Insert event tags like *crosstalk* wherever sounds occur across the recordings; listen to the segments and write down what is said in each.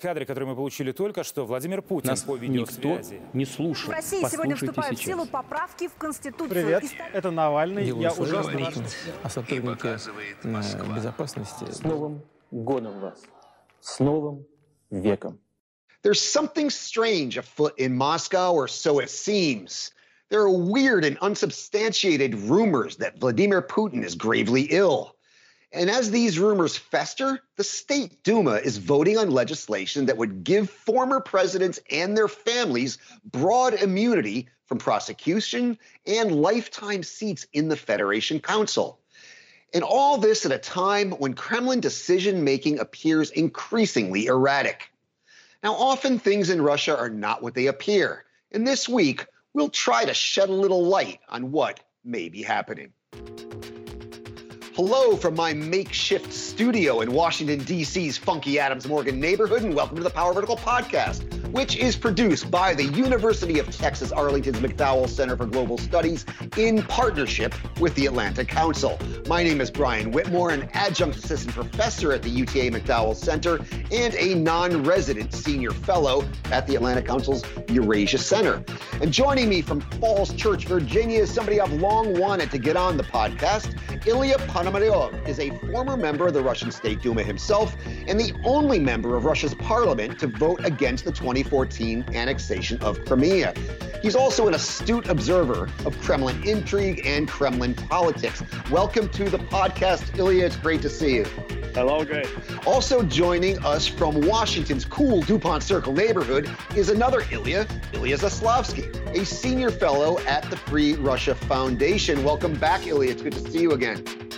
Кадры, которые мы получили только что, Владимир Путин Нас по видеосвязи. Никто не слушает. В России сегодня вступают в силу поправки в Конституцию. Привет, это Навальный. Делаю Я ужасно рад. о сотруднике безопасности. С Новым годом вас! С Новым веком! There's something strange afoot in Moscow, or so it seems. There are weird and unsubstantiated rumors that Vladimir Putin is gravely ill. And as these rumors fester, the State Duma is voting on legislation that would give former presidents and their families broad immunity from prosecution and lifetime seats in the Federation Council. And all this at a time when Kremlin decision making appears increasingly erratic. Now, often things in Russia are not what they appear. And this week, we'll try to shed a little light on what may be happening. Hello from my makeshift studio in Washington, D.C.'s funky Adams Morgan neighborhood, and welcome to the Power Vertical Podcast, which is produced by the University of Texas Arlington's McDowell Center for Global Studies in partnership with the Atlantic Council. My name is Brian Whitmore, an adjunct assistant professor at the UTA McDowell Center and a non resident senior fellow at the Atlantic Council's Eurasia Center. And joining me from Falls Church, Virginia, is somebody I've long wanted to get on the podcast. Ilya Is a former member of the Russian State Duma himself and the only member of Russia's parliament to vote against the 2014 annexation of Crimea. He's also an astute observer of Kremlin intrigue and Kremlin politics. Welcome to the podcast, Ilya. It's great to see you. Hello, great. Also joining us from Washington's cool DuPont Circle neighborhood is another Ilya, Ilya Zaslavsky, a senior fellow at the Free Russia Foundation. Welcome back, Ilya. It's good to see you again.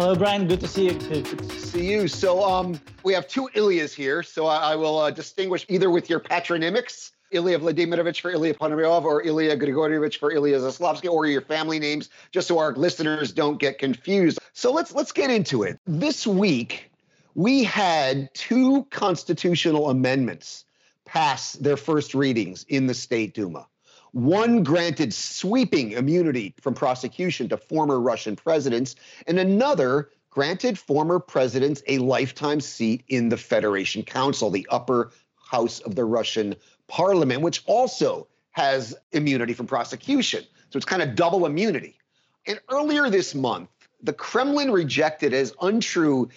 Hello, Brian. Good to see you. Good to see you. So, um, we have two Ilyas here. So, I, I will uh, distinguish either with your patronymics, Ilya Vladimirovich for Ilya Ponomaryov, or Ilya Grigorievich for Ilya Zaslavsky, or your family names, just so our listeners don't get confused. So, let's let's get into it. This week, we had two constitutional amendments pass their first readings in the State Duma. One granted sweeping immunity from prosecution to former Russian presidents, and another granted former presidents a lifetime seat in the Federation Council, the upper house of the Russian parliament, which also has immunity from prosecution. So it's kind of double immunity. And earlier this month, the Kremlin rejected as untrue,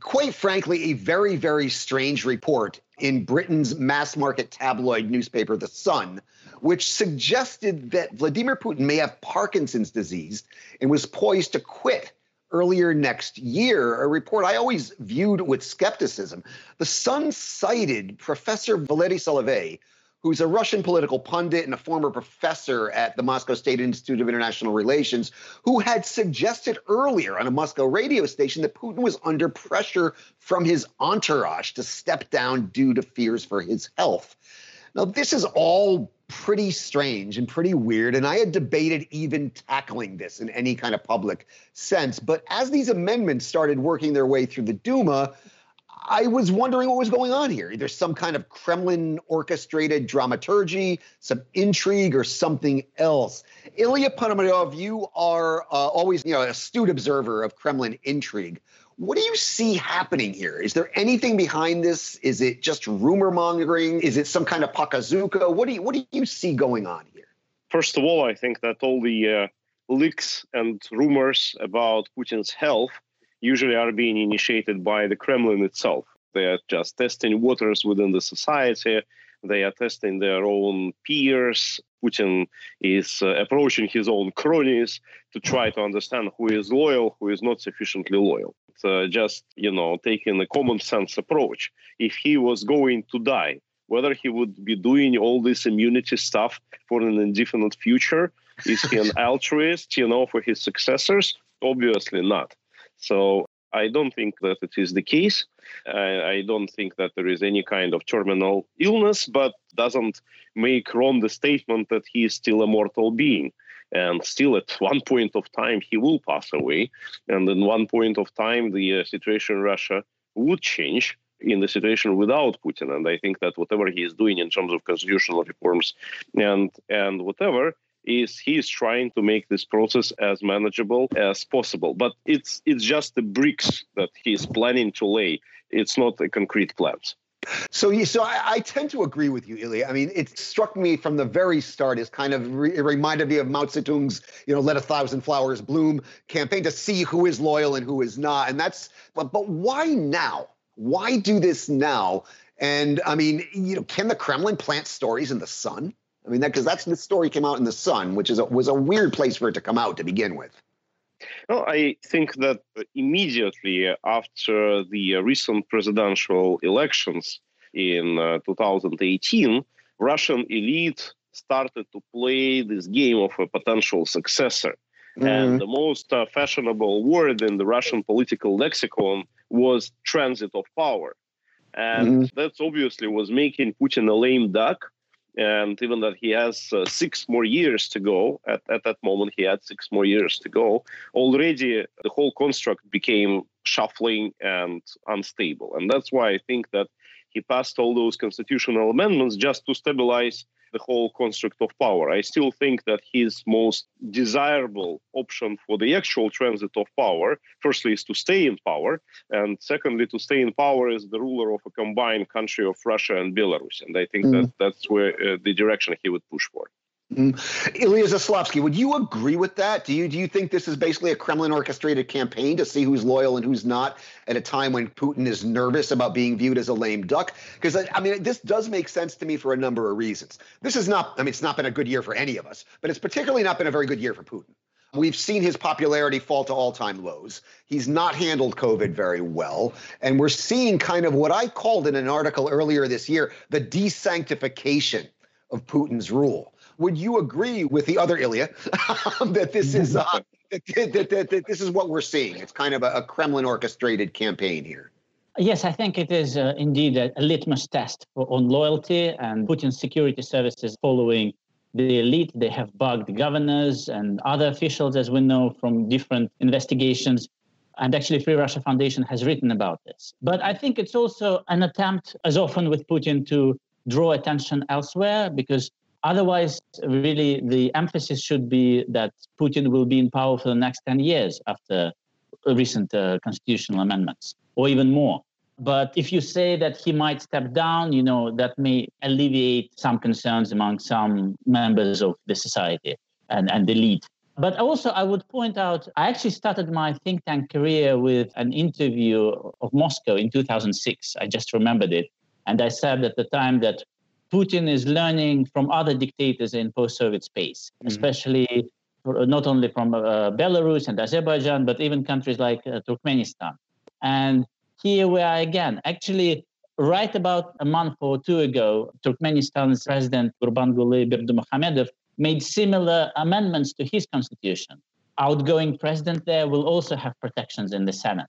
quite frankly, a very, very strange report in Britain's mass market tabloid newspaper, The Sun, which suggested that Vladimir Putin may have Parkinson's disease and was poised to quit earlier next year, a report I always viewed with skepticism. The Sun cited Professor Valery Solovey, who's a Russian political pundit and a former professor at the Moscow State Institute of International Relations, who had suggested earlier on a Moscow radio station that Putin was under pressure from his entourage to step down due to fears for his health. Now, this is all pretty strange and pretty weird. And I had debated even tackling this in any kind of public sense. But as these amendments started working their way through the Duma, I was wondering what was going on here. There's some kind of Kremlin orchestrated dramaturgy, some intrigue, or something else. Ilya Ponomaryov, you are uh, always you know, an astute observer of Kremlin intrigue. What do you see happening here? Is there anything behind this? Is it just rumor mongering? Is it some kind of pakazuka? What do you what do you see going on here? First of all, I think that all the uh, leaks and rumors about Putin's health usually are being initiated by the Kremlin itself. They are just testing waters within the society. They are testing their own peers. Putin is uh, approaching his own cronies to try to understand who is loyal, who is not sufficiently loyal. It's, uh, just, you know, taking a common sense approach. If he was going to die, whether he would be doing all this immunity stuff for an indefinite future, is he an *laughs* altruist, you know, for his successors? Obviously not. So I don't think that it is the case. I, I don't think that there is any kind of terminal illness, but doesn't make wrong the statement that he is still a mortal being. And still, at *laughs* one point of time, he will pass away. And in one point of time, the uh, situation in Russia would change in the situation without Putin. And I think that whatever he is doing in terms of constitutional reforms and and whatever is he is trying to make this process as manageable as possible. But it's it's just the bricks that he is planning to lay. It's not a concrete plans. So, so I, I, tend to agree with you, Ilya. I mean, it struck me from the very start as kind of re- it reminded me of Mao Zedong's, you know, "Let a thousand flowers bloom" campaign to see who is loyal and who is not. And that's, but, but why now? Why do this now? And I mean, you know, can the Kremlin plant stories in the sun? I mean, that because that's the story came out in the Sun, which is a, was a weird place for it to come out to begin with. Well, I think that immediately after the recent presidential elections in uh, 2018, Russian elite started to play this game of a potential successor. Mm-hmm. And the most uh, fashionable word in the Russian political lexicon was transit of power. And mm-hmm. that obviously was making Putin a lame duck and even that he has uh, six more years to go at, at that moment he had six more years to go. Already the whole construct became shuffling and unstable. And that's why i think that he passed all those constitutional amendments just to stabilize the whole construct of power. I still think that his most desirable option for the actual transit of power, firstly, is to stay in power, and secondly, to stay in power as the ruler of a combined country of Russia and Belarus. And I think mm. that that's where uh, the direction he would push for. Mm. Ilya Zaslavsky, would you agree with that? Do you do you think this is basically a Kremlin orchestrated campaign to see who's loyal and who's not at a time when Putin is nervous about being viewed as a lame duck? Because I mean, this does make sense to me for a number of reasons. This is not, I mean, it's not been a good year for any of us, but it's particularly not been a very good year for Putin. We've seen his popularity fall to all time lows. He's not handled COVID very well. And we're seeing kind of what I called in an article earlier this year the desanctification of Putin's rule would you agree with the other Ilya *laughs* that this is uh, *laughs* that, that, that, that, this is what we're seeing? It's kind of a, a Kremlin orchestrated campaign here. Yes, I think it is uh, indeed a, a, litmus test for, on loyalty and Putin's security services following the elite. They have bugged governors and other officials, as we know from different investigations. And actually, Free Russia Foundation has written about this. But I think it's also an attempt, as often with Putin, to draw attention elsewhere because Otherwise, really, the emphasis should be that Putin will be in power for the next 10 years after recent uh, constitutional amendments, or even more. But if you say that he might step down, you know, that may alleviate some concerns among some members of the society and, and the elite. But also, I would point out, I actually started my think tank career with an interview of Moscow in 2006. I just remembered it. And I said at the time that Putin is learning from other dictators in post-Soviet space, mm-hmm. especially not only from uh, Belarus and Azerbaijan, but even countries like uh, Turkmenistan. And here we are again. Actually, right about a month or two ago, Turkmenistan's president Gurbanguly Berdimuhamedov made similar amendments to his constitution. Outgoing president there will also have protections in the Senate.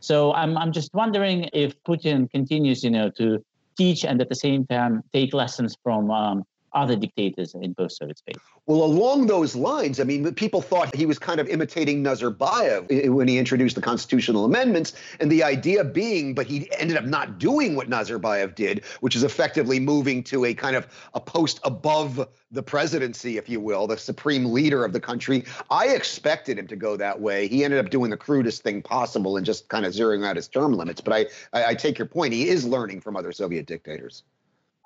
So I'm, I'm just wondering if Putin continues, you know, to teach and at the same time take lessons from um, other dictators in post-Soviet space. Well, along those lines, I mean, people thought he was kind of imitating Nazarbayev when he introduced the constitutional amendments, and the idea being, but he ended up not doing what Nazarbayev did, which is effectively moving to a kind of a post above the presidency, if you will, the supreme leader of the country. I expected him to go that way. He ended up doing the crudest thing possible and just kind of zeroing out his term limits. But I, I, I take your point. He is learning from other Soviet dictators.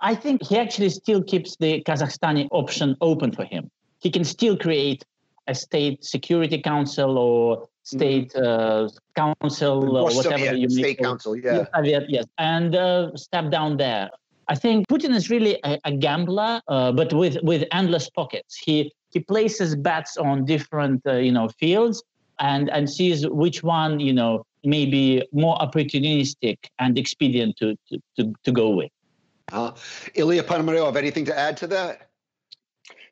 I think he actually still keeps the Kazakhstani option open for him. He can still create a state security council or state mm-hmm. uh, council or whatever Soviet, you state council, yeah, Soviet, yes, and uh, step down there. I think Putin is really a, a gambler, uh, but with with endless pockets. He he places bets on different uh, you know fields and and sees which one you know may be more opportunistic and expedient to to to, to go with. Uh, Ilya Ponomaryov, anything to add to that?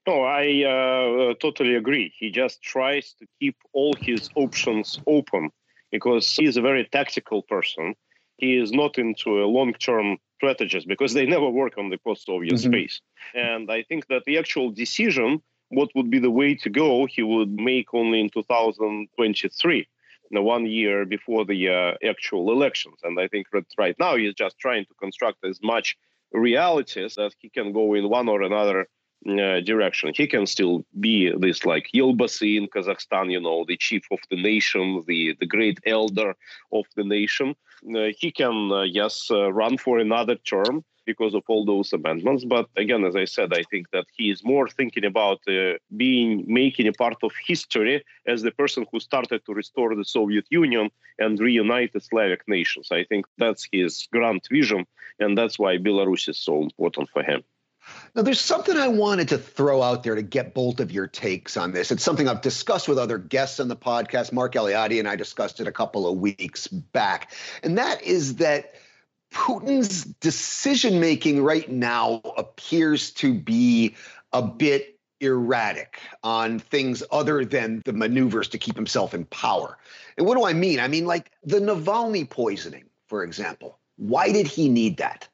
No, I uh, totally agree. He just tries to keep all his options open because he is a very tactical person. He is not into a long-term strategist because they never work on the post-Soviet mm-hmm. space. And I think that the actual decision, what would be the way to go, he would make only in 2023, you one year before the uh, actual elections. And I think that right now he's just trying to construct as much realities that he can go in one or another uh, direction. He can still be this like Elbasy in Kazakhstan, you know, the chief of the nation, the, the great elder of the nation. Uh, he can, uh, yes, uh, run for another term because of all those amendments. But again, as I said, I think that he is more thinking about uh, being making a part of history as the person who started to restore the Soviet Union and reunite the Slavic nations. I think that's his grand vision, and that's why Belarus is so important for him. Now, there's something I wanted to throw out there to get both of your takes on this. It's something I've discussed with other guests on the podcast. Mark Galeotti and I discussed it a couple of weeks back. And that is that Putin's decision making right now appears to be a bit erratic on things other than the maneuvers to keep himself in power. And what do I mean? I mean, like the Navalny poisoning, for example. Why did he need that?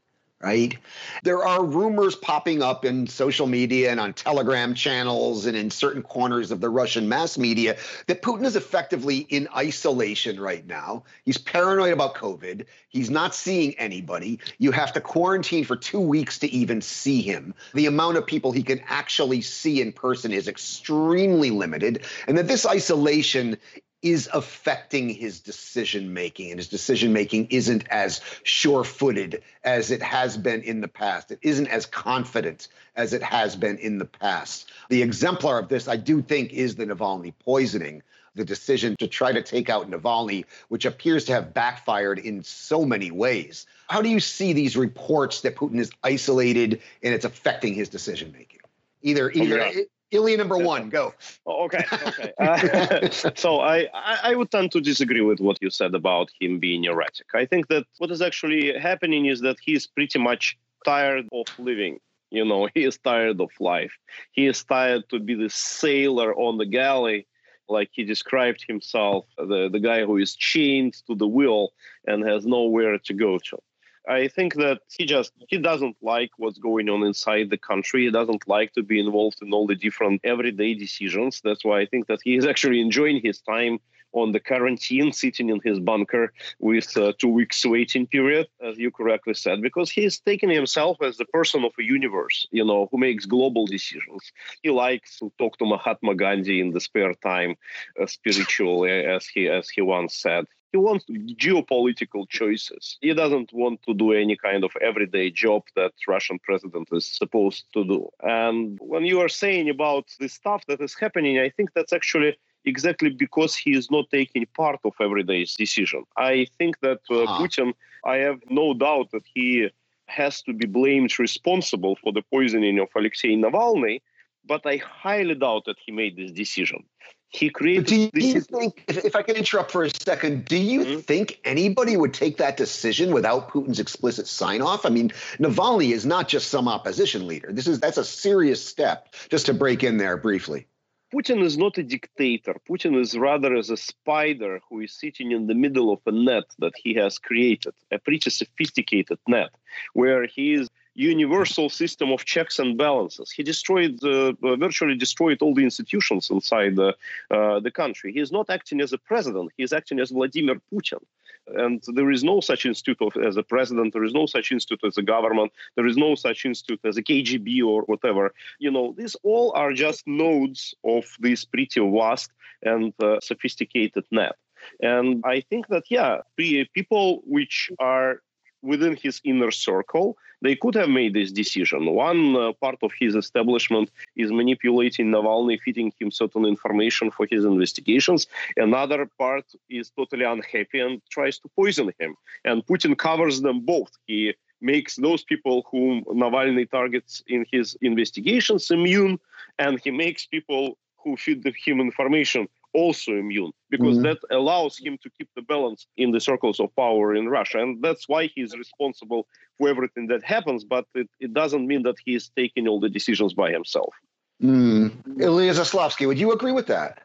right? There are rumors popping up in social media and on Telegram channels and in certain corners of the Russian mass media that Putin is effectively in isolation right now. He's paranoid about COVID. He's not seeing anybody. You have to quarantine for two weeks to even see him. The amount of people he can actually see in person is extremely limited. And that this isolation is affecting his decision making, and his decision making isn't as sure footed as it has been in the past. It isn't as confident as it has been in the past. The exemplar of this, I do think, is the Navalny poisoning. The decision to try to take out Navalny, which appears to have backfired in so many ways. How do you see these reports that Putin is isolated and it's affecting his decision making? Either, either oh, yeah. Ilya number one, go. Oh, okay, okay. *laughs* Uh, so I, I would tend to disagree with what you said about him being erratic. I think that what is actually happening is that he's pretty much tired of living. You know, *laughs* he is tired of life. He is tired to be the sailor on the galley, like he described himself, the, the guy who is chained to the wheel and has nowhere to go to. I think that he just he doesn't like what's going on inside the country. He doesn't like to be involved in all the different everyday decisions. That's why I think that he is *laughs* actually enjoying his time on the quarantine, sitting in his bunker with two weeks waiting period, as you correctly said, because he's taking himself as the person of a universe, you know, who makes global decisions. He likes to talk to Mahatma Gandhi in the spare time, uh, spiritually, *laughs* as he as he once said. He wants geopolitical choices. He doesn't want to do any kind of everyday job that Russian president is supposed to do. And when you are saying about the stuff that is happening, I think that's actually exactly because he is not taking part of everyday's decision. I think that uh, ah. Putin, I have no doubt that he has to be blamed responsible for the poisoning of Alexei Navalny, but I highly doubt that he made this decision. He created. do you, think, if, if, I can interrupt for a second, do you mm-hmm. think anybody would take that decision without Putin's explicit sign off? I mean, Navalny is not just some opposition leader. This is that's a serious step. Just to break in there briefly. Putin is not a dictator. Putin is rather as a spider who is sitting in the middle of a net that he has created, a pretty sophisticated net, where he is universal system of checks and balances. He destroyed, uh, uh, virtually destroyed all the institutions inside the, uh, the country. He is not acting as a president. He is acting as Vladimir Putin. And there is no such institute as a president. There is no such institute as a government. There is no such institute as a KGB or whatever. You know, these all are just nodes of this pretty vast and uh, sophisticated net. And I think that, yeah, people which are within his inner circle, they could have made this decision. One uh, part of his establishment is manipulating Navalny, feeding him certain information for his investigations. Another part is totally unhappy and tries to poison him. And Putin covers them both. He makes those people whom Navalny targets in his investigations immune, and he makes people who feed him information also immune because mm-hmm. that allows him to keep the balance in the circles of power in Russia. And that's why he's responsible for everything that happens. But it, it doesn't mean that he is taking all the decisions by himself. Mm. Ilya Zaslavsky, would you agree with that?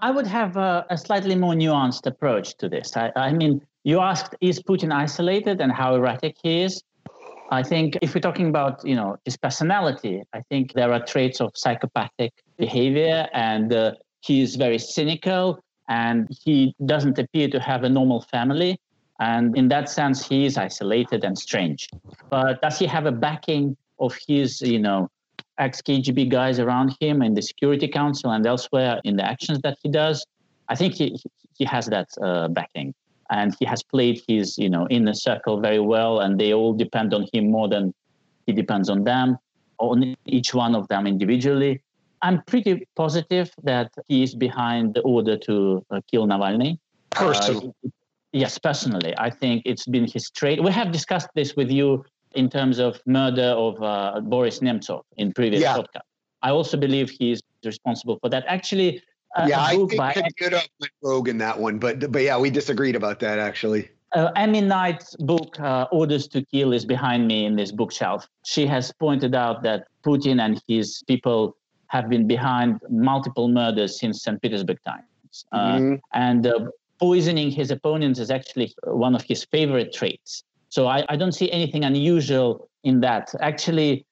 I would have a, a slightly more nuanced approach to this. I, I mean, you asked, is Putin isolated and how erratic he is? I think if we're talking about, you know, his personality, I think there are traits of psychopathic behavior and uh, he is very cynical and he doesn't appear to have a normal family. And in that sense, he is isolated and strange. But does he have a backing of his, you know, ex KGB guys around him in the Security Council and elsewhere in the actions that he does. I think he he has that uh, backing, and he has played his you know inner circle very well, and they all depend on him more than he depends on them, on each one of them individually. I'm pretty positive that he is behind the order to uh, kill Navalny. Personally. Uh, yes, personally. I think it's been his trait. We have discussed this with you in terms of murder of uh, Boris Nemtsov in previous yeah. podcast. I also believe he is responsible for that. Actually, uh, yeah, I think by Kaguta went rogue in that one, but but yeah, we disagreed about that actually. Uh, Amy Knight's book, uh, Orders to Kill, is behind me in this bookshelf. She has pointed out that Putin and his people have been behind multiple murders since St. Petersburg times. Uh, mm-hmm. And uh, poisoning his opponents is actually one of his favorite traits. So I, I don't see anything unusual in that. Actually,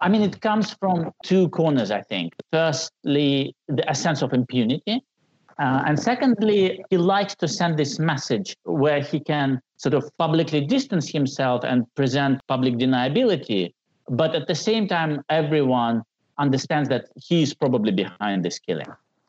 I mean, it comes from two corners, I think. Firstly, the, a sense of impunity. Uh, and secondly, he likes to send this message where he can sort of publicly distance himself and present public deniability. But at the same time, everyone understands that he's probably behind this killing.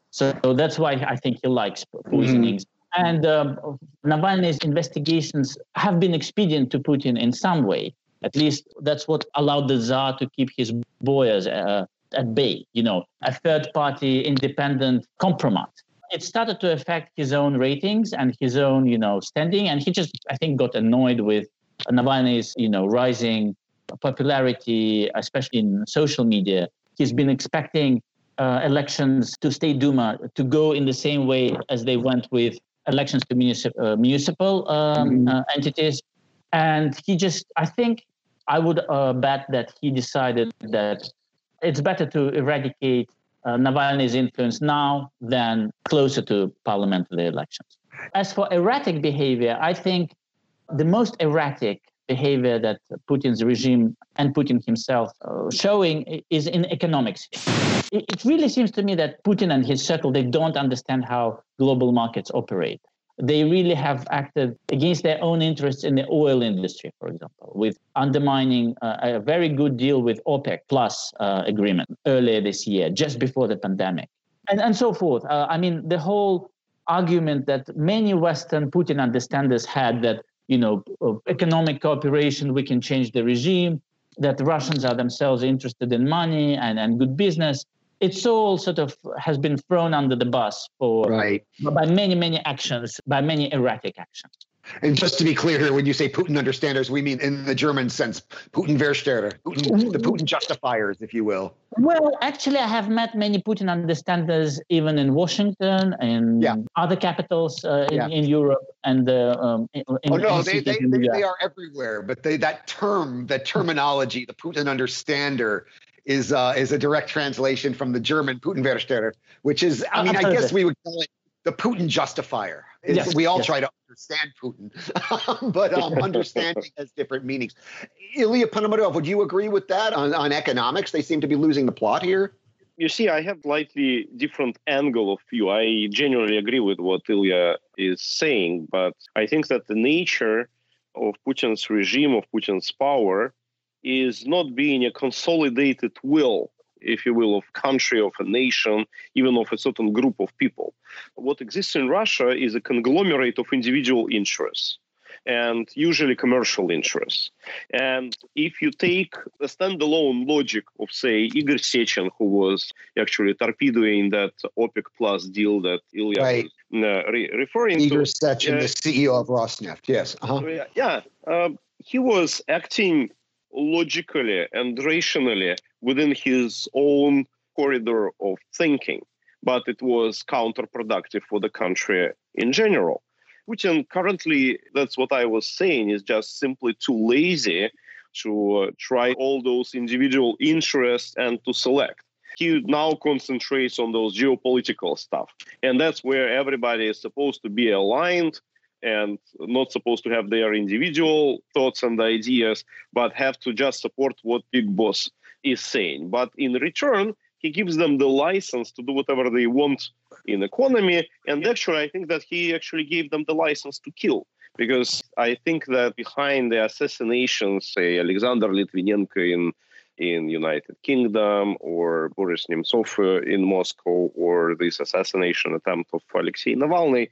So, so that's why I think he likes poisonings. Mm-hmm. And um, Navalny's investigations have been expedient to Putin in some way. At least that's what allowed the Tsar to keep his boyars uh, at bay, you know, a third party independent compromise. It started to affect his own ratings and his own, you know, standing. And he just, I think, got annoyed with Navalny's, you know, rising popularity, especially in social media he's been expecting uh, elections to State Duma to go in the same way as they went with elections to municip- uh, municipal um, mm-hmm. uh, entities. And he just, I think, I would uh, bet that he decided that it's better to eradicate uh, Navalny's influence now than closer to parliamentary elections. As for erratic behavior, I think the most erratic behavior that Putin's regime and Putin himself uh, showing is in economics. It, really seems to me that Putin and his circle they don't understand how global markets operate. They really have acted against their own interests in the oil industry, for example, with undermining uh, a very good deal with OPEC plus uh, agreement earlier this year, just before the pandemic, and and so forth. Uh, I mean, the whole argument that many Western Putin understanders had that you know, economic cooperation, we can change the regime, that the Russians are themselves interested in money and, and good business. It's all sort of has been thrown under the bus for right. by many, many actions, by many erratic actions. And just to be clear here, when you say Putin understanders, we mean in the German sense, Putin Versteher, Putin, the Putin justifiers, if you will. Well, actually, I have met many Putin understanders even in Washington and yeah. other capitals uh, in, yeah. in, Europe and uh, um, in, oh no, they, they, they, they, are everywhere. But they, that term, that terminology, the Putin understander, is uh, is a direct translation from the German Putin Versteher, which is, I mean, I guess we would call it the Putin justifier. Yes, we all yes. try to understand Putin, *laughs* but um, understanding has different meanings. Ilya Ponomaryov, would you agree with that on, on economics? They seem to be losing the plot here. You see, I have slightly different angle of view. I genuinely agree with what Ilya is saying, but I think that the nature of Putin's regime, of Putin's power, is not being a consolidated will if you will, of country, of a nation, even of a certain group of people. What exists in Russia is a conglomerate of individual interests and usually commercial interests. And if you take the standalone logic of, say, Igor Sechin, who was actually torpedoing that OPEC Plus deal that Ilya right. was uh, re- referring Igor to. Igor Sechin, uh, the CEO of Rosneft, yes. Uh-huh. Yeah, yeah uh, he was acting logically and rationally within his own corridor of thinking, but it was counterproductive for the country in general. Putin currently, that's what I was saying, is just simply too lazy to uh, try all those individual interests and to select. He now concentrates on those geopolitical stuff. And that's where everybody is supposed to be aligned and not supposed to have their individual thoughts and ideas, but have to just support what Big Boss is saying. But in return, he gives them the license to do whatever they want in economy. And actually, I think that he actually gave them the license to kill. Because I think that behind the assassinations, say Alexander Litvinenko in in United Kingdom or Boris Nemtsov uh, in Moscow or this assassination attempt of Alexei Navalny.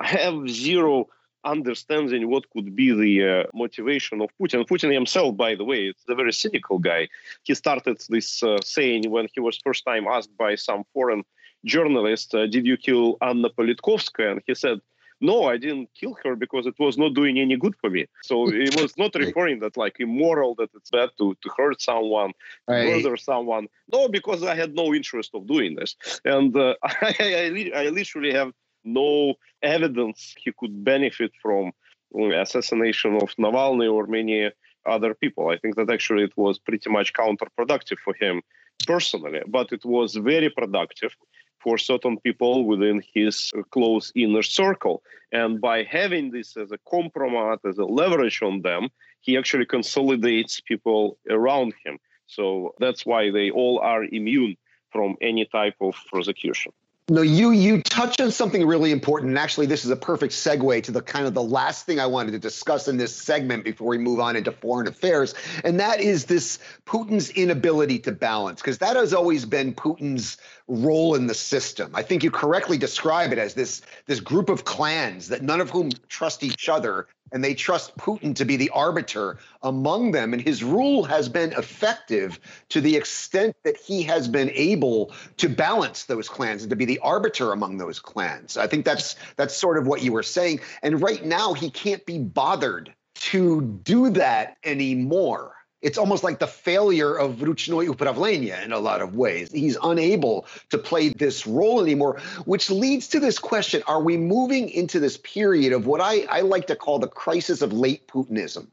I have zero understanding what could be the uh, motivation of Putin. Putin himself, by the way, is a very cynical guy. He started this uh, saying when he was first time asked by some foreign journalist, uh, "Did you kill Anna Politkovskaya?" And he said, "No, I didn't kill her because it was not doing any good for me." So *laughs* he was not referring that like immoral, that it's bad to, to hurt someone, right. murder someone. No, because I had no interest of doing this, and uh, *laughs* I, I, I literally have no evidence he could benefit from uh, assassination of Navalny or many other people. I think that actually it was pretty much counterproductive for him personally, but it was very productive for certain people within his uh, close inner circle. And by having this as a compromise, as a leverage on them, he actually consolidates people around him. So that's why they all are immune from any type of prosecution. No, you you touch on something really important, and actually, this is a perfect segue to the kind of the last thing I wanted to discuss in this segment before we move on into foreign affairs, and that is this Putin's inability to balance, because that has always been Putin's role in the system. I think you correctly describe it as this this group of clans that none of whom trust each other and they trust Putin to be the arbiter among them. And his rule has been effective to the extent that he has been able to balance those clans and to be the arbiter among those clans. I think that's that's sort of what you were saying. And right now he can't be bothered to do that anymore it's almost like the failure of Ruchnoy Upravlenia in a lot of ways. He's unable to play this role anymore, which leads to this question Are we moving into this period of what I, I like to call the crisis of late Putinism?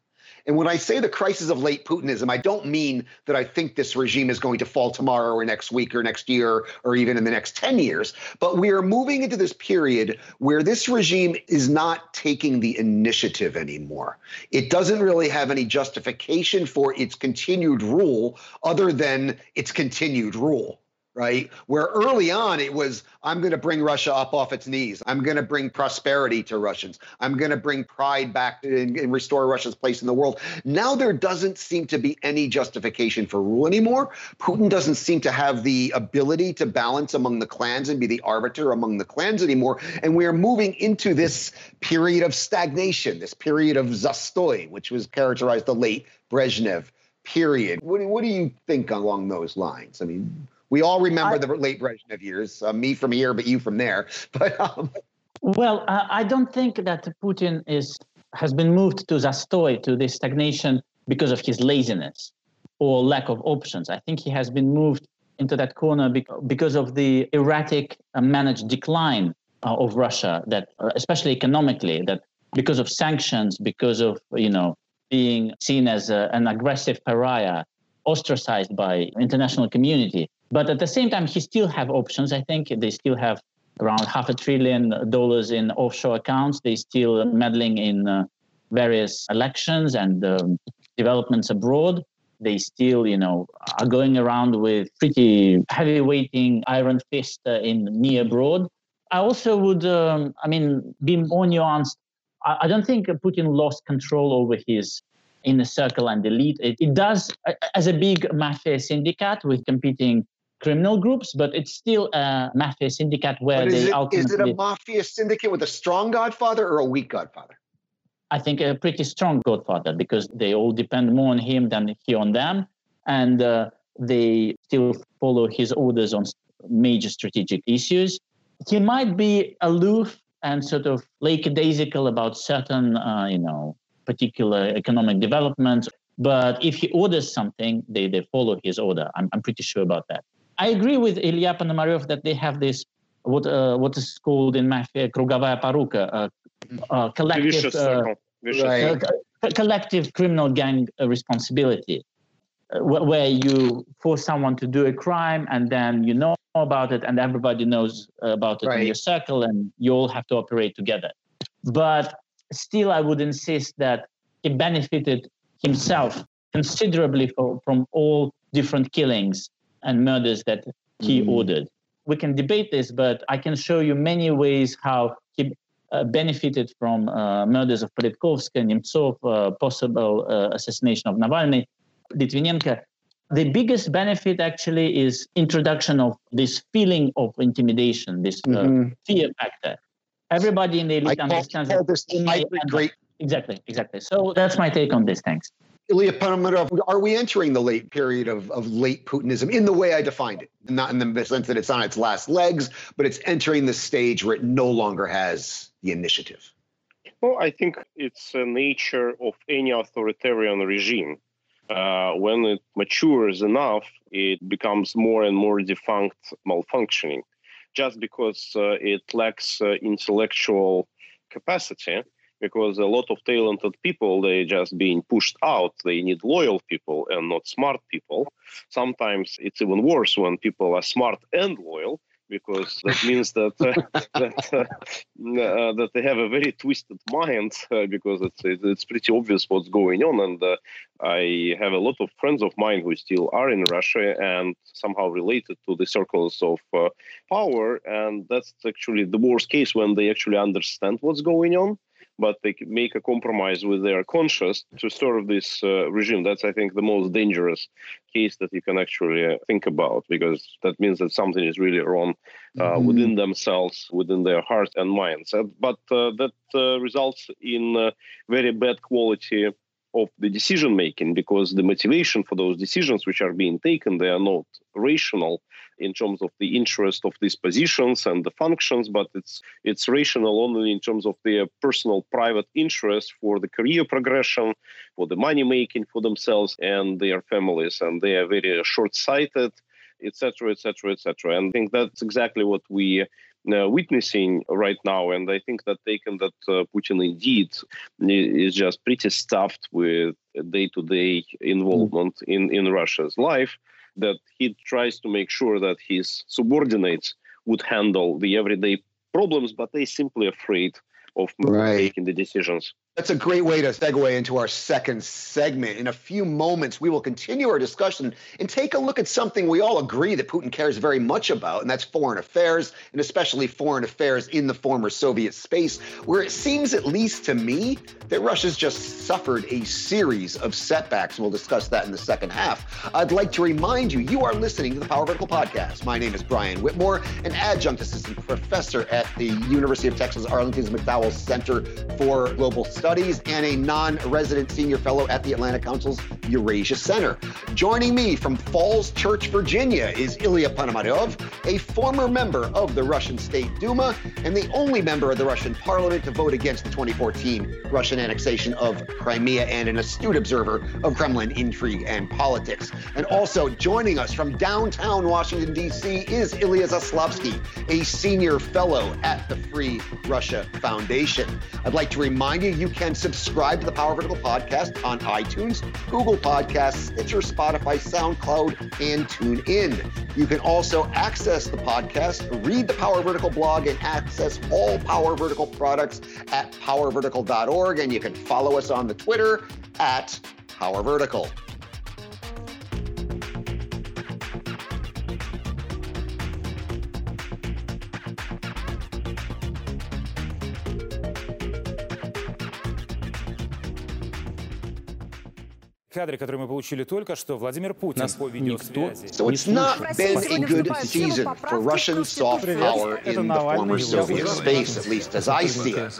And when I say the crisis of late Putinism, I don't mean that I think this regime is going to fall tomorrow or next week or next year or even in the next 10 years. But we are moving into this period where this regime is not taking the initiative anymore. It doesn't really have any justification for its continued rule other than its continued rule right? Where early on it was, I'm going to bring Russia up off its knees. I'm going to bring prosperity to Russians. I'm going to bring pride back and, and, restore Russia's place in the world. Now there doesn't seem to be any justification for rule anymore. Putin doesn't seem to have the ability to balance among the clans and be the arbiter among the clans anymore. And we are moving into this period of stagnation, this period of zastoy, which was characterized the late Brezhnev period. What, what do you think along those lines? I mean, we all remember I, the late Brezhnev years, uh, me from here, but you from there. *laughs* But um, well, uh, I don't think that Putin is has been moved to zastoy, to this stagnation, because of his laziness or lack of options. I think he has been moved into that corner because of the erratic uh, managed decline uh, of Russia, that uh, especially economically, that because of sanctions, because of you know being seen as a, an aggressive pariah, ostracized by international community. But at the same time, he still have options. I think they still have around half a trillion dollars in offshore accounts. They still meddling in uh, various elections and um, developments abroad. They still, you know, are going around with pretty heavy weighting iron fist uh, in near abroad. I also would, um, I mean, be more nuanced. I, I don't think Putin lost control over his inner circle and elite. It, it does, as a big mafia syndicate with competing criminal groups, but it's still a mafia syndicate where they it, ultimately. Is it a mafia syndicate with a strong godfather or a weak godfather? I think a pretty strong godfather because they all depend more on him than he on them. And uh, they still follow his orders on major strategic issues. He might be aloof and sort of lackadaisical about certain, uh, you know, particular economic developments. But if he orders something, they, they follow his order. I'm, I'm pretty sure about that. I agree with Ilya Ponomarev that they have this what uh, what is called in mafia krugovaya poruka, uh, uh, collective uh, right. Uh, collective criminal gang uh, responsibility, where you force someone to do a crime and then you know about it and everybody knows about it right. in your circle and you all have to operate together. But still, I would insist that he benefited himself considerably for, from all different killings and murders that he mm. ordered. We can debate this, but I can show you many ways how he uh, benefited from uh, murders of Politkovsky, Nemtsov, uh, possible uh, assassination of Navalny, Litvinenko. The biggest benefit actually is introduction of this feeling of intimidation, this uh, mm-hmm. fear factor. Everybody in the elite I understands call, this great. Exactly, exactly. So that's my take on this. Thanks. Ilya Ponomarev, are we entering the late period of, of late Putinism in the way I defined it? Not in the sense that it's on its last legs, but it's entering the stage where it no longer has the initiative. Well, I think it's a nature of any authoritarian regime. Uh, when it matures enough, it becomes more and more defunct, malfunctioning, just because uh, it lacks uh, intellectual capacity because a lot of talented people they just being pushed out. They need loyal people and not smart people. Sometimes it's even worse when people are smart and loyal because that *laughs* means that uh, that uh, uh, that they have a very twisted mind uh, because it's it's pretty obvious what's going on. And uh, I have a lot of friends of mine who still are in Russia and somehow related to the circles of uh, power. And that's actually the worst case when they actually understand what's going on but they make a compromise with their conscience to serve this uh, regime. That's, I think, the most dangerous case that you can actually uh, think about because that means that something is really wrong uh, mm-hmm. within themselves, within their hearts and minds. but uh, that uh, results in uh, very bad quality of the decision making because the motivation for those decisions which are being taken they are not rational in terms of the interest of these positions and the functions but it's it's rational only in terms of their personal private interest for the career progression for the money making for themselves and their families and they are very short-sighted etc etc etc and i think that's exactly what we witnessing right now. And I think that taken that uh, Putin indeed is just pretty stuffed with day-to-day involvement mm. in, in Russia's life, that he tries to make sure that his subordinates would handle the everyday problems, but they're simply afraid of right. making the decisions. That's a great way to segue into our second segment. In a few moments, we will continue our discussion and take a look at something we all agree that Putin cares very much about, and that's foreign affairs, and especially foreign affairs in the former Soviet space, where it seems, at least to me, that Russia's just suffered a series of setbacks. We'll discuss that in the second half. I'd like to remind you, you are listening to the Power Vertical Podcast. My name is Brian Whitmore, an adjunct assistant professor at the University of Texas Arlington's McDowell Center for Global Studies Studies and a non resident senior fellow at the Atlantic Council's Eurasia Center. Joining me from Falls Church, Virginia is Ilya Ponomarev, a former member of the Russian State Duma and the only member of the Russian parliament to vote against the 2014 Russian annexation of Crimea and an astute observer of Kremlin intrigue and politics. And also joining us from downtown Washington, D.C. is Ilya Zaslavsky, a senior fellow at the Free Russia Foundation. I'd like to remind you, you can subscribe to the Power Vertical podcast on iTunes, Google Podcasts, Stitcher, Spotify, SoundCloud, and TuneIn. You can also access the podcast, read the Power Vertical blog, and access all Power Vertical products at powervertical.org. And you can follow us on the Twitter at Power Vertical. кадре, который мы получили только что, Владимир Путин Нас по видеосвязи. So it's not been a good season for Russian soft power in the former Soviet space, at least as I see it.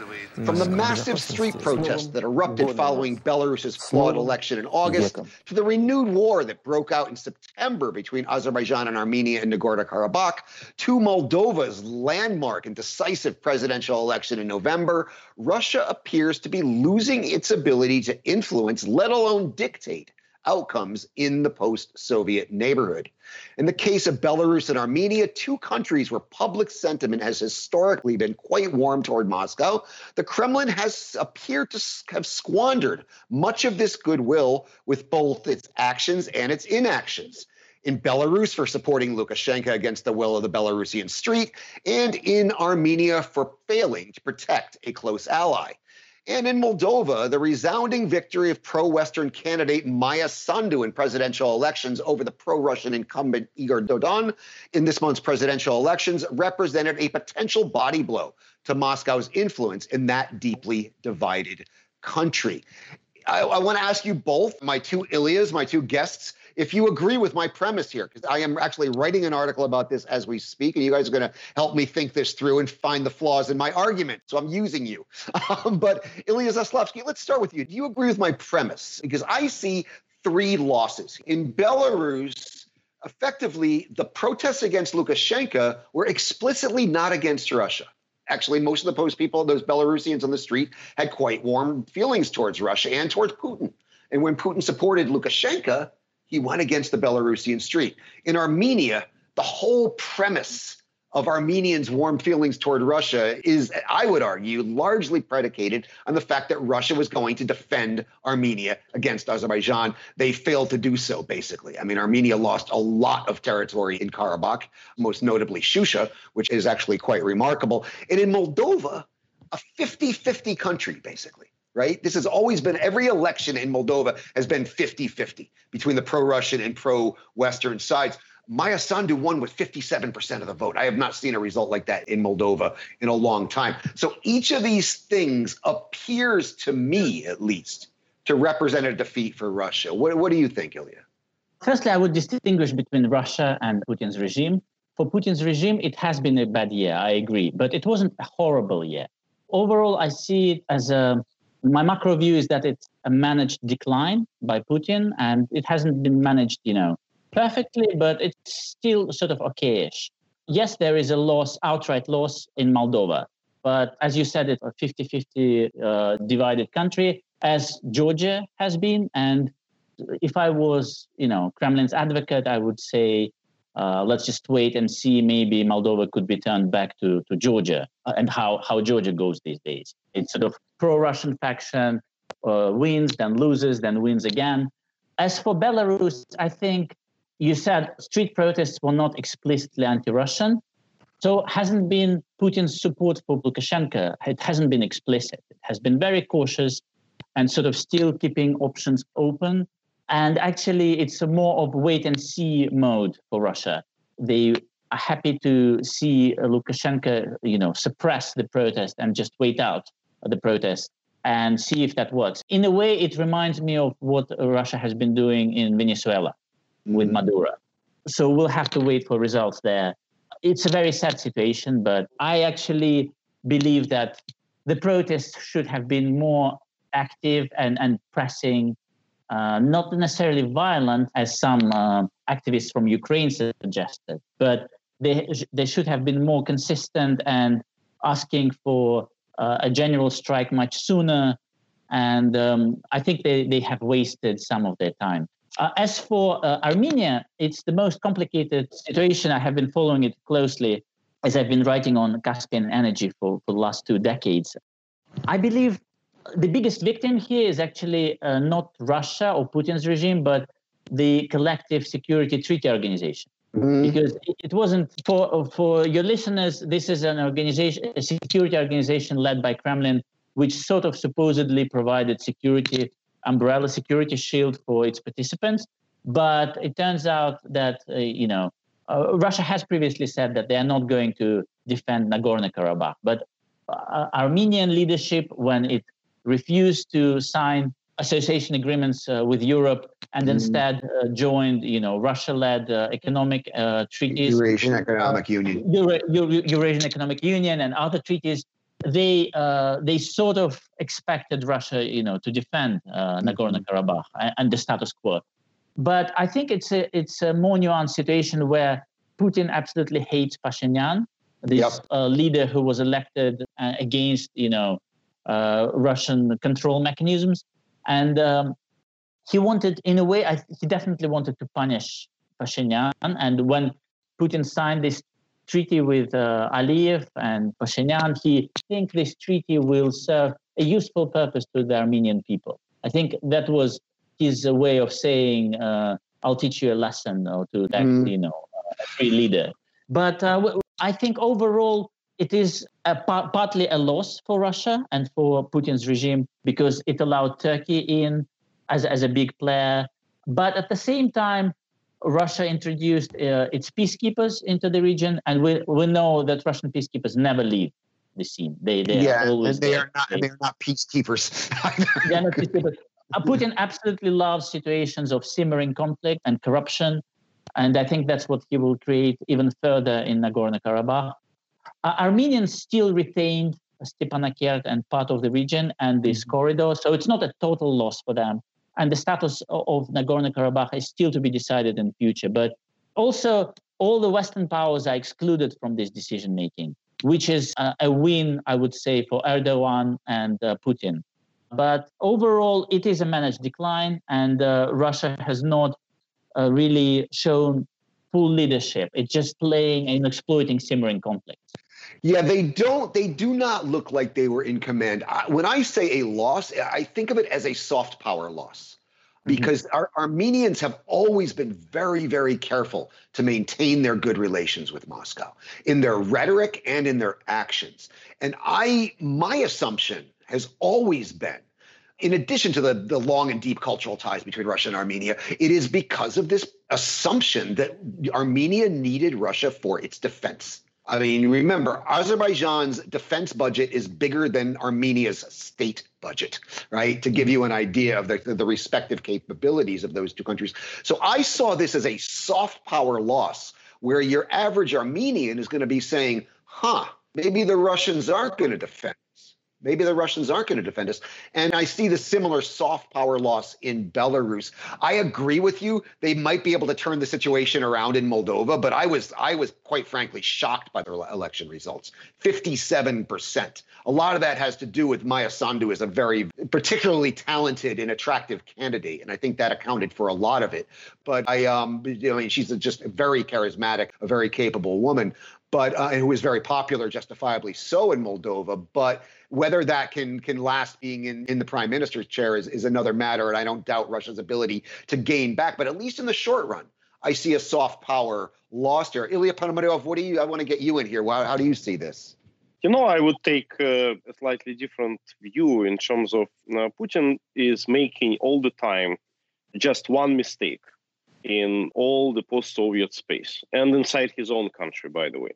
From the massive street protests that erupted following Belarus's flawed election in August to the renewed war that broke out in September between Azerbaijan and Armenia in Nagorno-Karabakh to Moldova's landmark and decisive presidential election in November, Russia appears to be losing its ability to influence, let alone dictate, outcomes in the post Soviet neighborhood. In the case of Belarus and Armenia, two countries where public sentiment has historically been quite warm toward Moscow, the Kremlin has appeared to have squandered much of this goodwill with both its actions and its inactions in Belarus for supporting Lukashenko against the will of the Belarusian street, and in Armenia for failing to protect a close ally. And in Moldova, the resounding victory of pro Western candidate Maia Sandu in presidential elections over the pro Russian incumbent Igor Dodon in this month's presidential elections represented a potential body blow to Moscow's influence in that deeply divided country. I, I want to ask you both, my two Ilias, my two guests, if you agree with my premise here, because I am actually writing an article about this as we speak, and you guys are going to help me think this through and find the flaws in my argument. So I'm using you. *laughs* Um, but Ilya Zaslavsky, let's start with you. Do you agree with my premise? Because I see three losses. In Belarus, effectively, the protests against Lukashenko were explicitly not against Russia. Actually, most of the post people, those Belarusians on the street, had quite warm feelings towards Russia and towards Putin. And when Putin supported Lukashenko, he went against the Belarusian street. In Armenia, the whole premise of Armenians' warm feelings toward Russia is, I would argue, largely predicated on the fact that Russia was going to defend Armenia against Azerbaijan. They failed to do so, basically. I mean, Armenia lost a lot of territory in Karabakh, most notably Shusha, which is actually quite remarkable. And in Moldova, a 50 50 country, basically right? This has always been every election in Moldova has been 50 50 between the pro Russian and pro Western sides. Maia Sandu won with 57% of the vote. I have not seen a result like that in Moldova in a long time. So each of these things appears to me, at least, to represent a defeat for Russia. What, what do you think, Ilya? Firstly, I would distinguish between Russia and Putin's regime. For Putin's regime, it has been a bad year, I agree, but it wasn't a horrible year. Overall, I see it as a my macro view is that it's a managed decline by Putin, and it hasn't been managed, you know, perfectly, but it's still sort of okayish. Yes, there is a loss, outright loss in Moldova, but as you said, it's a 50-50 uh, divided country, as Georgia has been. And if I was, you know, Kremlin's advocate, I would say, uh, let's just wait and see. Maybe Moldova could be turned back to to Georgia uh, and how how Georgia goes these days. It's sort of pro-Russian faction uh, wins, then loses, then wins again. As for Belarus, I think you said street protests were not explicitly anti-Russian. So hasn't been Putin's support for Lukashenko. It hasn't been explicit. It has been very cautious and sort of still keeping options open. And actually, it's a more of wait and see mode for Russia. They are happy to see Lukashenko, you know, suppress the protest and just wait out the protest and see if that works. In a way, it reminds me of what Russia has been doing in Venezuela with mm-hmm. Maduro. So we'll have to wait for results there. It's a very sad situation, but I actually believe that the protests should have been more active and, and pressing, uh, not necessarily violent, as some uh, activists from Ukraine suggested, but they, they should have been more consistent and asking for uh, a general strike much sooner. And um, I think they, they have wasted some of their time. Uh, as for uh, Armenia, it's the most complicated situation. I have been following it closely as I've been writing on Caspian energy for, for the last two decades. I believe the biggest victim here is actually uh, not Russia or Putin's regime, but the Collective Security Treaty Organization. Mm-hmm. Because it wasn't for for your listeners. This is an organization, a security organization led by Kremlin, which sort of supposedly provided security umbrella security shield for its participants. But it turns out that uh, you know uh, Russia has previously said that they are not going to defend Nagorno Karabakh. But uh, Armenian leadership, when it refused to sign association agreements uh, with Europe and mm. instead uh, joined, you know, Russia-led uh, economic uh, treaties. Eurasian Economic Union. Euro- Euro- Eurasian Economic Union and other treaties. They uh, they sort of expected Russia, you know, to defend uh, mm-hmm. Nagorno-Karabakh and, and, the status quo. But I think it's a it's a more nuanced situation where Putin absolutely hates Pashinyan, this yep. leader who was elected against, you know, Russian control mechanisms and um, he wanted, in a way, I, he definitely wanted to punish Pashinyan. And when Putin signed this treaty with uh, Aliyev and Pashinyan, he think this treaty will serve a useful purpose to the Armenian people. I think that was his way of saying, uh, "I'll teach you a lesson," or to that, mm. you know, a free leader. But uh, I think overall, it is a, partly a loss for Russia and for Putin's regime because it allowed Turkey in as, as a big player. But at the same time, Russia introduced uh, its peacekeepers into the region, and we, we know that Russian peacekeepers never leave the scene. They they yeah, are always and they are not they are not peacekeepers. *laughs* they are not peacekeepers. Uh, Putin absolutely loves situations of simmering conflict and corruption. And I think that's what he will create even further in Nagorno Karabakh. Uh, Armenians still retained Stepanakert and part of the region and this mm-hmm. corridor. So it's not a total loss for them. And the status of Nagorno Karabakh is still to be decided in the future. But also, all the Western powers are excluded from this decision making, which is a, a, win, I would say, for Erdogan and uh, Putin. But overall, it is a managed decline, and uh, Russia has not uh, really shown full leadership. It's just playing and exploiting simmering conflicts. Yeah, they don't. They do not look like they were in command. When I say a loss, I think of it as a soft power loss mm-hmm. because mm-hmm. our Armenians have always been very, very careful to maintain their good relations with Moscow in their rhetoric and in their actions. And I, my assumption has always been in addition to the, the long and deep cultural ties between Russia and Armenia, it is because of this assumption that Armenia needed Russia for its defense. I mean, remember, Azerbaijan's defense budget is bigger than Armenia's state budget, right? To give you an idea of the, the respective capabilities of those two countries. So I saw this as a soft power loss where your average Armenian is going to be saying, huh, maybe the Russians aren't going to defend Maybe the Russians aren't going to defend us. And I see the similar soft power loss in Belarus. I agree with you. They might be able to turn the situation around in Moldova, but I was I was quite frankly shocked by the election results. 57%. A lot of that has to do with Maia Sandu is a very particularly talented and attractive candidate, and I think that accounted for a lot of it. But I um you know, I mean, she's just a very charismatic, a very capable woman but uh, and who is very popular, justifiably so in Moldova. But whether that can can last being in, in the prime minister's chair is, is another matter, and I don't doubt Russia's ability to gain back. But at least in the short run, I see a soft power lost here. Ilya Ponomarev, what do you? I want to get you in here. How, how do you see this? You know, I would take uh, a slightly different view in terms of uh, Putin is making all the time just one mistake in all the post Soviet space and inside his own country, by the way.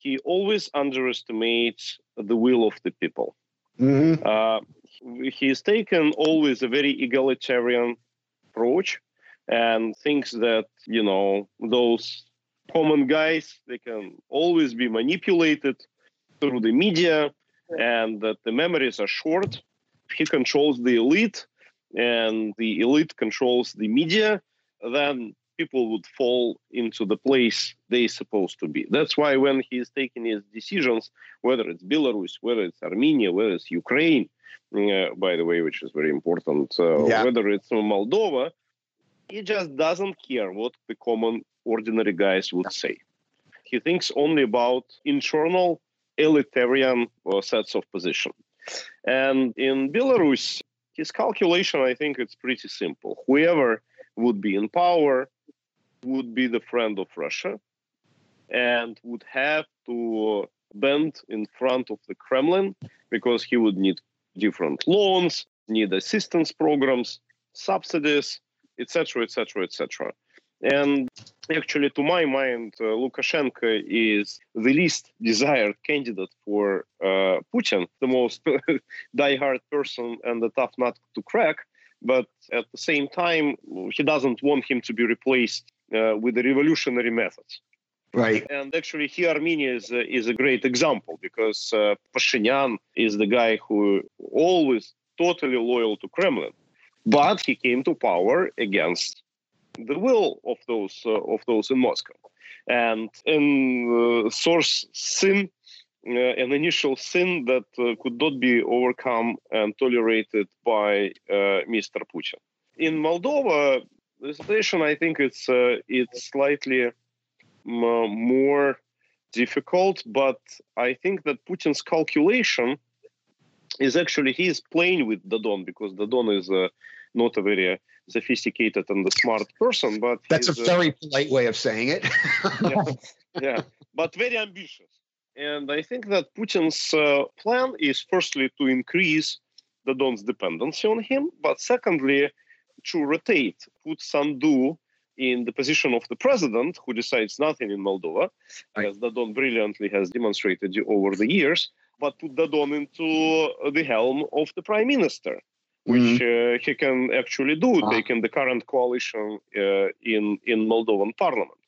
He always underestimates the will of the people. Mm-hmm. Uh, he's taken always a very egalitarian approach and thinks that, you know, those common guys, they can always be manipulated through the media and that the memories are short. He controls the elite and the elite controls the media then people would fall into the place they're supposed to be. That's why when he's taking his decisions, whether it's Belarus, whether it's Armenia, whether it's Ukraine, uh, by the way, which is very important, uh, yeah. whether it's Moldova, he just doesn't care what the common ordinary guys would say. He thinks only about internal elitarian uh, sets of position. And in Belarus, his calculation, I think it's pretty simple. Whoever would be in power, would be the friend of Russia, and would have to bend in front of the Kremlin because he would need different loans, need assistance programs, subsidies, etc., etc., etc. And actually, to my mind, uh, Lukashenko is the least desired candidate for uh, Putin, the most *laughs* die-hard person and the tough nut to crack but at the same time, he doesn't want him to be replaced uh, with the revolutionary methods. Right. And actually, here Armenia is, uh, is a great example because uh, Pashinyan is the guy who always totally loyal to Kremlin, but he came to power against the will of those uh, of those in Moscow. And in uh, source sin, an initial sin that uh, could not be overcome and tolerated by uh, Mr. Putin. In Moldova, the situation, I think, it's it's slightly more difficult, but I think that Putin's calculation is actually he is playing with Dodon because Dodon is uh, not a very sophisticated and a smart person, but that's a very uh, polite way of saying it. *laughs* yeah, yeah, but very ambitious. And I think that Putin's uh, plan is firstly to increase Dodon's dependency on him, but secondly, to rotate, put Sandu in the position of the president who decides nothing in Moldova, right. as Dodon brilliantly has demonstrated over the years, but put Dodon into the helm of the prime minister, which mm-hmm. uh, he can actually do, ah. taking the current coalition uh, in in Moldovan parliament.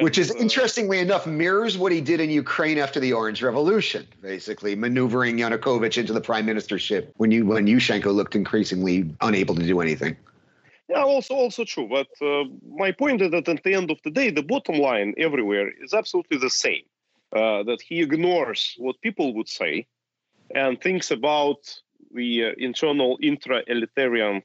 Which is uh, interestingly enough mirrors what he did in Ukraine after the Orange Revolution, basically maneuvering Yanukovych into the prime ministership when you when Yushchenko looked increasingly unable to do anything. Yeah, also also true. But uh, my point is that at the end of the day, the bottom line everywhere is absolutely the same. Uh, that he ignores what people would say and thinks about the uh, internal intra-elitarian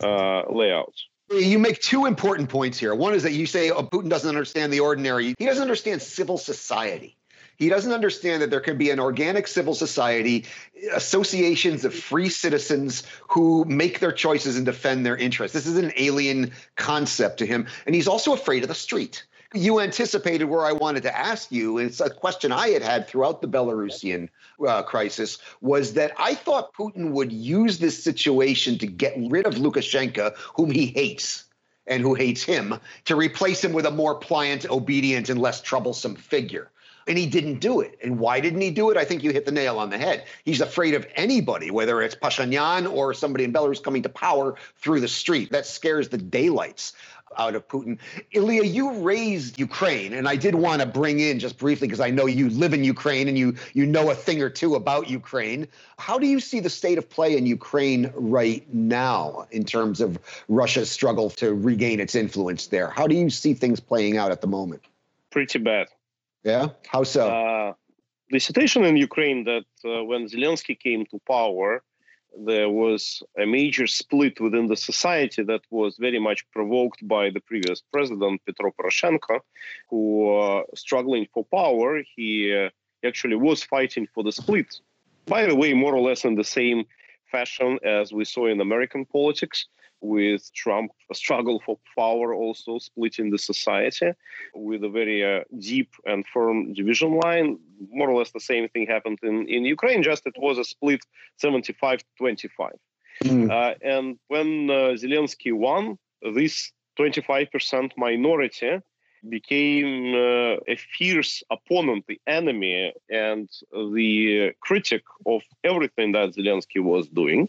uh, layout. You make two important points here. One is that you say oh, Putin doesn't understand the ordinary. He doesn't understand civil society. He doesn't understand that there can be an organic civil society, associations of free citizens who make their choices and defend their interests. This is an alien concept to him. And he's also afraid of the street. You anticipated where I wanted to ask you. And it's a question I had had throughout the Belarusian uh, crisis was that I thought Putin would use this situation to get rid of Lukashenko, whom he hates and who hates him, to replace him with a more pliant, obedient, and less troublesome figure and he didn't do it. And why didn't he do it? I think you hit the nail on the head. He's afraid of anybody, whether it's Pashinyan or somebody in Belarus coming to power through the street. That scares the daylights out of Putin. Ilya, you raised Ukraine, and I did want to bring in just briefly because I know you live in Ukraine and you you know a thing or two about Ukraine. How do you see the state of play in Ukraine right now in terms of Russia's struggle to regain its influence there? How do you see things playing out at the moment? Pretty bad. Yeah, how so? Uh, the situation in Ukraine that uh, when Zelensky came to power, there was a major split within the society that was very much provoked by the previous president Petro Poroshenko, who, uh, struggling for power, he uh, actually was fighting for the split. By the way, more or less in the same fashion as we saw in American politics with Trump struggle for power also splitting the society with a very uh, deep and firm division line. More or less the same thing happened in, in Ukraine, just it was a split 75 25. Mm. Uh, and when uh, Zelensky won, this 25% minority became uh, a fierce opponent, the enemy, and the critic of everything that Zelensky was doing.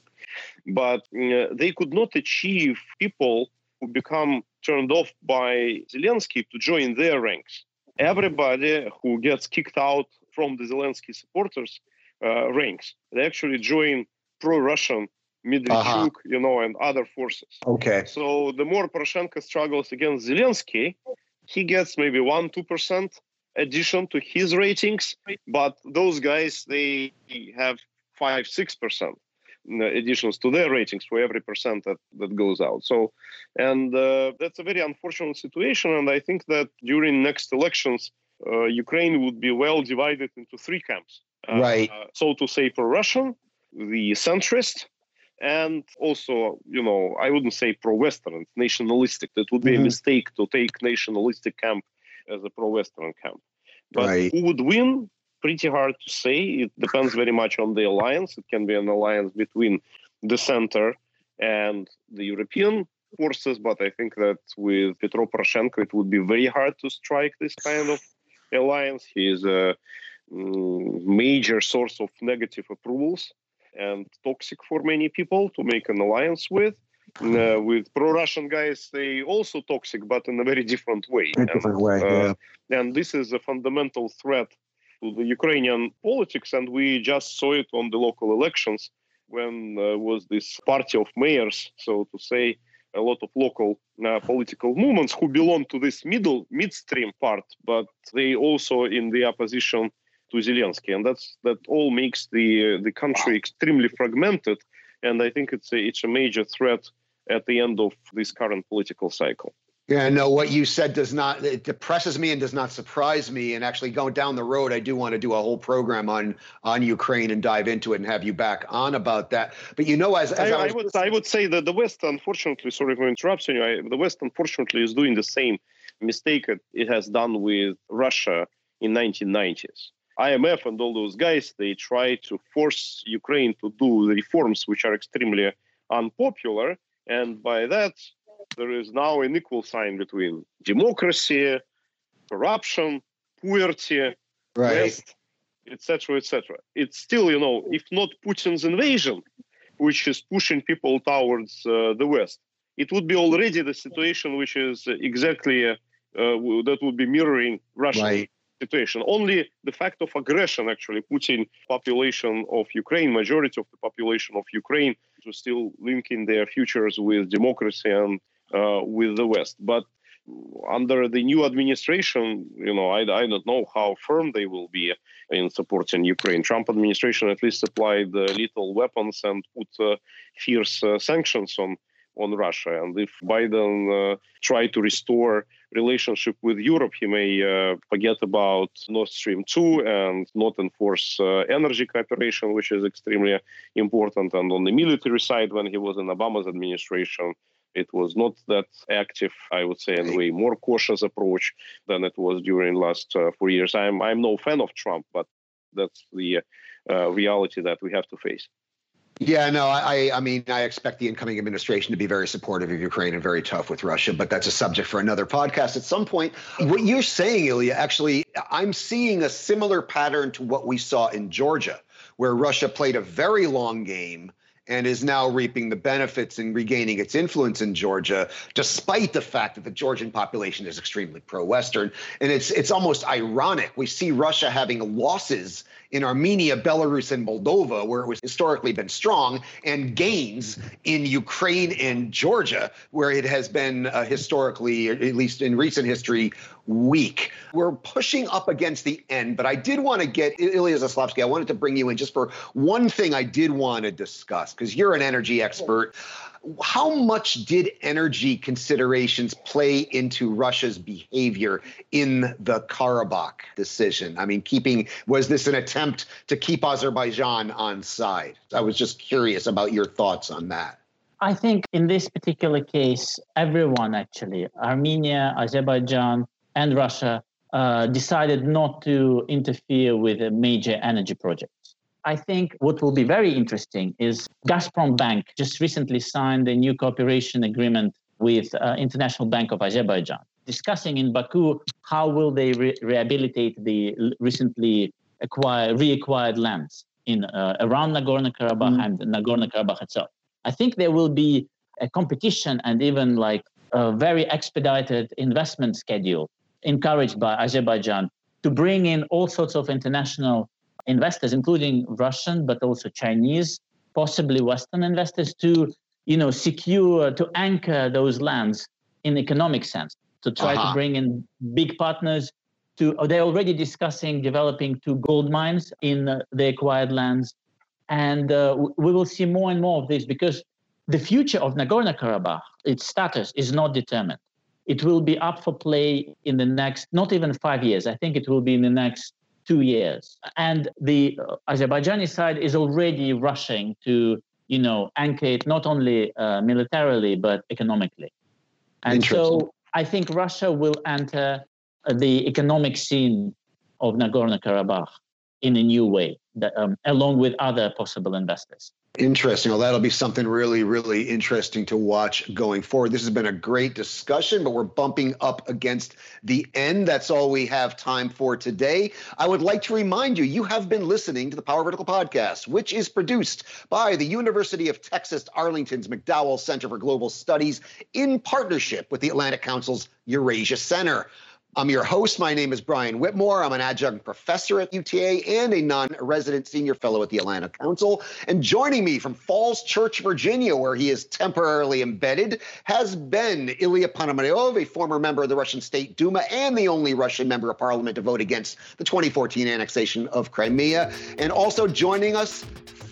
But uh, they could not achieve people who become turned off by Zelensky to join their ranks. Everybody who gets kicked out from the Zelensky supporters uh, ranks, they actually join pro-Russian Medvedchuk, uh-huh. you know, and other forces. Okay. So the more Poroshenko struggles against Zelensky, he gets maybe one, two percent addition to his ratings, but those guys they have five, six percent additions to their ratings for every percent that, that goes out. So, and uh, that's a very unfortunate situation. And I think that during next elections, uh, Ukraine would be well divided into three camps. Uh, right. so to say, for russian the centrist, and also, you know, I wouldn't say pro-Western, nationalistic. That would be mm-hmm. a mistake to take nationalistic camp as a pro-Western camp. But right. who would win? Pretty hard to say. It depends very much on the alliance. It can be an alliance between the center and the European forces, but I think that with Petro Poroshenko, it would be very hard to strike this kind of alliance. He is a mm, major source of negative approvals and toxic for many people to make an alliance with. Uh, with pro-Russian guys, they also toxic, but in a very different way. A different and, way, uh, yeah. And this is a fundamental threat to the Ukrainian politics, and we just saw it on the local elections when uh, was this party of mayors, so to say, a lot of local uh, political movements who belong to this middle midstream part, but they also in the opposition to Zelensky, and that's that all makes the uh, the country extremely fragmented. And I think it's a, it's a major threat at the end of this current political cycle. Yeah, no, what you said does not it depresses me and does not surprise me. And actually, going down the road, I do want to do a whole program on on Ukraine and dive into it and have you back on about that. But you know, as, as I, I, I would I would say that the West, unfortunately, sorry for interrupting you, I, the West, unfortunately, is doing the same mistake it has done with Russia in 1990s. IMF and all those guys, they try to force Ukraine to do the reforms which are extremely unpopular. And by that, there is now an equal sign between democracy, corruption, poverty, right. etc., etc. It's still, you know, if not Putin's invasion, which is pushing people towards uh, the West. It would be already the situation which is exactly uh, that would be mirroring Russia. Right situation. Only the fact of aggression actually putting population of Ukraine, majority of the population of Ukraine, to still linking their futures with democracy and uh, with the West. But under the new administration, you know, I, I don't know how firm they will be in supporting Ukraine. Trump administration at least supplied uh, lethal weapons and put uh, fierce uh, sanctions on on Russia. And if Biden uh, try to restore relationship with Europe, he may uh, forget about Nord Stream 2 and not enforce uh, energy cooperation, which is extremely important. And on the military side, when he was in Obama's administration, it was not that active, I would say, in a way more cautious approach than it was during last uh, four years. I'm I'm no fan of Trump, but that's the uh, reality that we have to face. Yeah, no, I, I mean, I expect the incoming administration to be very supportive of Ukraine and very tough with Russia, but that's a subject for another podcast at some point. What you're saying, Ilya, actually, I'm seeing a similar pattern to what we saw in Georgia, where Russia played a very long game and is now reaping the benefits and regaining its influence in Georgia, despite the fact that the Georgian population is extremely pro-Western. And it's it's almost ironic. We see Russia having losses in Armenia, Belarus, and Moldova, where it was historically been strong, and gains in Ukraine and Georgia, where it has been uh, historically, at least in recent history, weak. We're pushing up against the end, but I did want to get Ilya Zaslavskiy. I wanted to bring you in just for one thing I did want to discuss because you're an energy expert. How much did energy considerations play into Russia's behavior in the Karabakh decision? I mean, keeping was this an attempt to keep Azerbaijan on side? I was just curious about your thoughts on that. I think in this particular case, everyone actually, Armenia, Azerbaijan, and Russia, uh, decided not to interfere with a major energy project. I think what will be very interesting is Gazprom Bank just recently signed a new cooperation agreement with uh, International Bank of Azerbaijan, discussing in Baku how will they re- rehabilitate the recently acquired, reacquired lands in uh, around Nagorno-Karabakh mm. and Nagorno-Karabakh itself. I think there will be a competition and even like a very expedited investment schedule encouraged by Azerbaijan to bring in all sorts of international investors, including Russian, but also Chinese, possibly Western investors, to you know secure to anchor those lands in economic sense, to try uh-huh. to bring in big partners. To oh, they're already discussing developing two gold mines in uh, the acquired lands, and uh, we will see more and more of this because the future of Nagorno Karabakh, its status, is not determined. It will be up for play in the next, not even five years. I think it will be in the next two years. And the Azerbaijani side is already rushing to, you know, anchor it not only uh, militarily but economically. And so I think Russia will enter the economic scene of Nagorno Karabakh in a new way, that, um, along with other possible investors. Interesting. Well, that'll be something really, really interesting to watch going forward. This has been a great discussion, but we're bumping up against the end. That's all we have time for today. I would like to remind you, you have been listening to the Power Vertical podcast, which is produced by the University of Texas Arlington's McDowell Center for Global Studies in partnership with the Atlantic Council's Eurasia Center. I'm your host. My name is Brian Whitmore. I'm an adjunct professor at UTA and a non resident senior fellow at the Atlantic Council. And joining me from Falls Church, Virginia, where he is temporarily embedded, has been Ilya Ponomarev, a former member of the Russian State Duma and the only Russian member of parliament to vote against the 2014 annexation of Crimea. And also joining us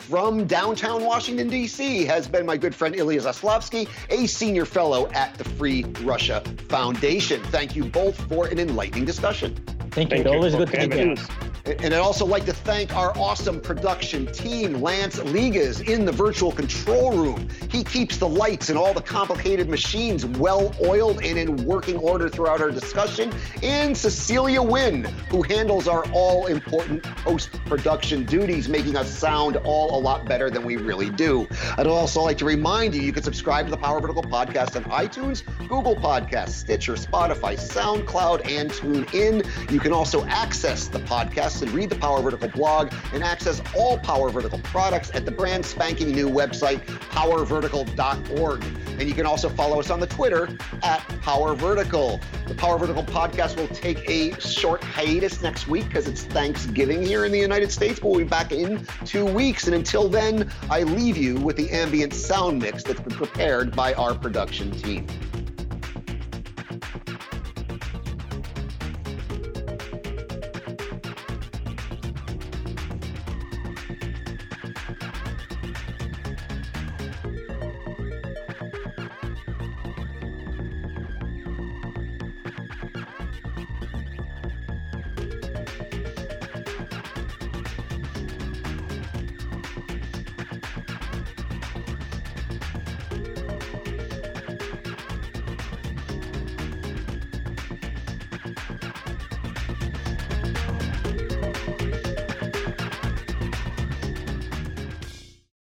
from downtown Washington, D.C., has been my good friend Ilya Zaslavskiy, a senior fellow at the Free Russia Foundation. Thank you both for an enlightening discussion. Thank you. Thank Always good to be here. And I'd also like to thank our awesome production team, Lance Ligas in the virtual control room. He keeps the lights and all the complicated machines well oiled and in working order throughout our discussion. And Cecilia Wynn, who handles our all important post production duties, making us sound all a lot better than we really do. I'd also like to remind you you can subscribe to the Power Vertical podcast on iTunes, Google Podcasts, Stitcher, Spotify, SoundCloud, and TuneIn. You can also access the podcast and read the Power Vertical blog and access all Power Vertical products at the brand spanking new website, powervertical.org. And you can also follow us on the Twitter at Power Vertical. The Power Vertical podcast will take a short hiatus next week because it's Thanksgiving here in the United States, but we'll be back in two weeks. And until then, I leave you with the ambient sound mix that's been prepared by our production team.